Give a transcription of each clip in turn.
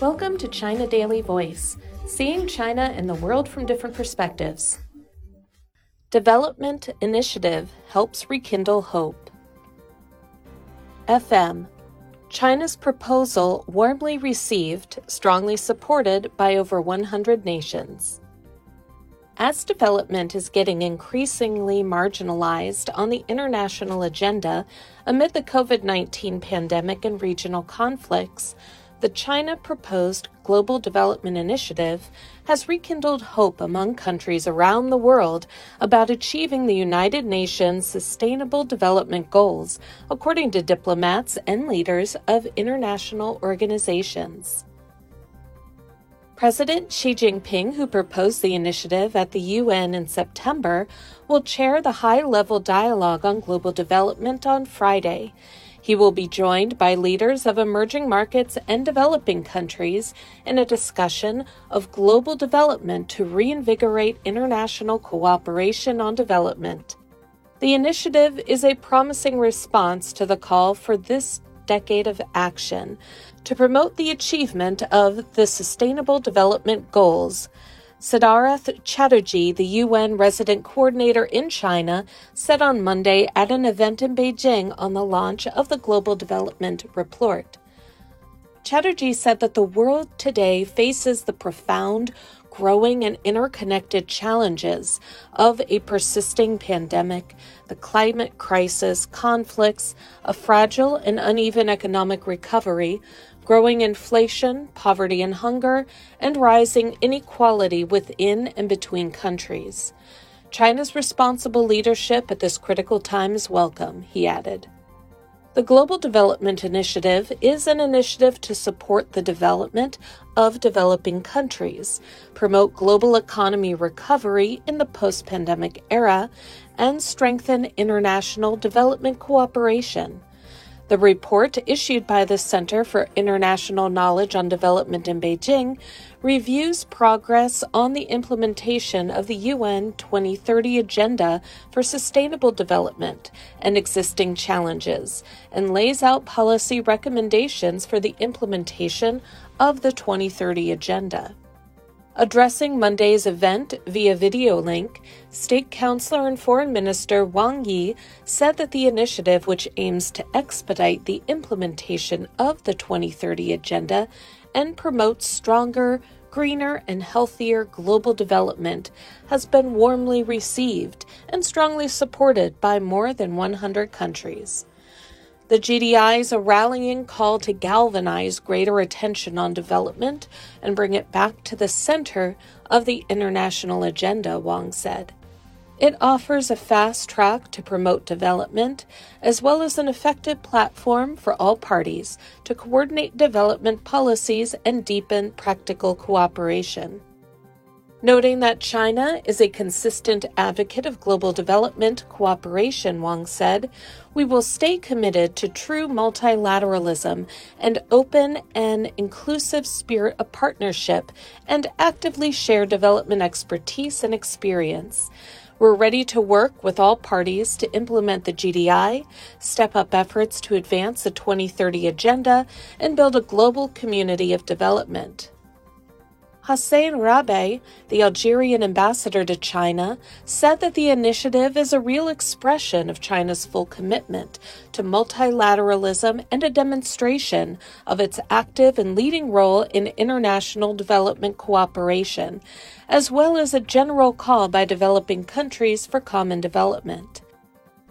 Welcome to China Daily Voice, seeing China and the world from different perspectives. Development Initiative helps rekindle hope. FM China's proposal warmly received, strongly supported by over 100 nations. As development is getting increasingly marginalized on the international agenda amid the COVID 19 pandemic and regional conflicts, the China proposed Global Development Initiative has rekindled hope among countries around the world about achieving the United Nations Sustainable Development Goals, according to diplomats and leaders of international organizations. President Xi Jinping, who proposed the initiative at the UN in September, will chair the high level dialogue on global development on Friday. He will be joined by leaders of emerging markets and developing countries in a discussion of global development to reinvigorate international cooperation on development. The initiative is a promising response to the call for this decade of action to promote the achievement of the Sustainable Development Goals Siddharth Chatterjee, the UN resident coordinator in China, said on Monday at an event in Beijing on the launch of the Global Development Report. Chatterjee said that the world today faces the profound, growing, and interconnected challenges of a persisting pandemic, the climate crisis, conflicts, a fragile and uneven economic recovery, growing inflation, poverty and hunger, and rising inequality within and between countries. China's responsible leadership at this critical time is welcome, he added. The Global Development Initiative is an initiative to support the development of developing countries, promote global economy recovery in the post pandemic era, and strengthen international development cooperation. The report issued by the Center for International Knowledge on Development in Beijing reviews progress on the implementation of the UN 2030 Agenda for Sustainable Development and existing challenges, and lays out policy recommendations for the implementation of the 2030 Agenda. Addressing Monday's event via video link, State Councilor and Foreign Minister Wang Yi said that the initiative, which aims to expedite the implementation of the 2030 Agenda and promote stronger, greener, and healthier global development, has been warmly received and strongly supported by more than 100 countries. The GDI is a rallying call to galvanize greater attention on development and bring it back to the center of the international agenda, Wang said. It offers a fast track to promote development, as well as an effective platform for all parties to coordinate development policies and deepen practical cooperation. Noting that China is a consistent advocate of global development cooperation, Wang said, we will stay committed to true multilateralism and open and inclusive spirit of partnership and actively share development expertise and experience. We're ready to work with all parties to implement the GDI, step up efforts to advance the 2030 Agenda, and build a global community of development. Hossein Rabe, the Algerian ambassador to China, said that the initiative is a real expression of China's full commitment to multilateralism and a demonstration of its active and leading role in international development cooperation, as well as a general call by developing countries for common development.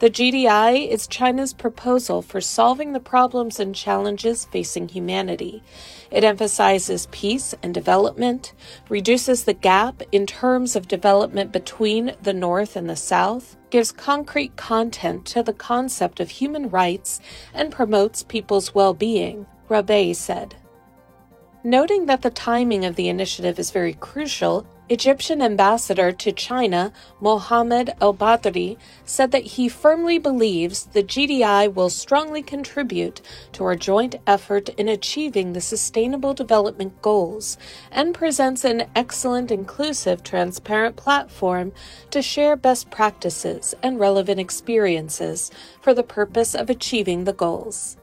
The GDI is China's proposal for solving the problems and challenges facing humanity. It emphasizes peace and development, reduces the gap in terms of development between the North and the South, gives concrete content to the concept of human rights, and promotes people's well being, Rabe said. Noting that the timing of the initiative is very crucial, Egyptian ambassador to China, Mohammed El Badri, said that he firmly believes the GDI will strongly contribute to our joint effort in achieving the Sustainable Development Goals and presents an excellent, inclusive, transparent platform to share best practices and relevant experiences for the purpose of achieving the goals.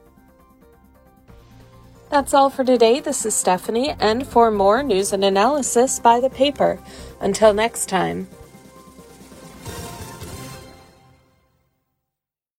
That's all for today. This is Stephanie, and for more news and analysis by the paper. Until next time.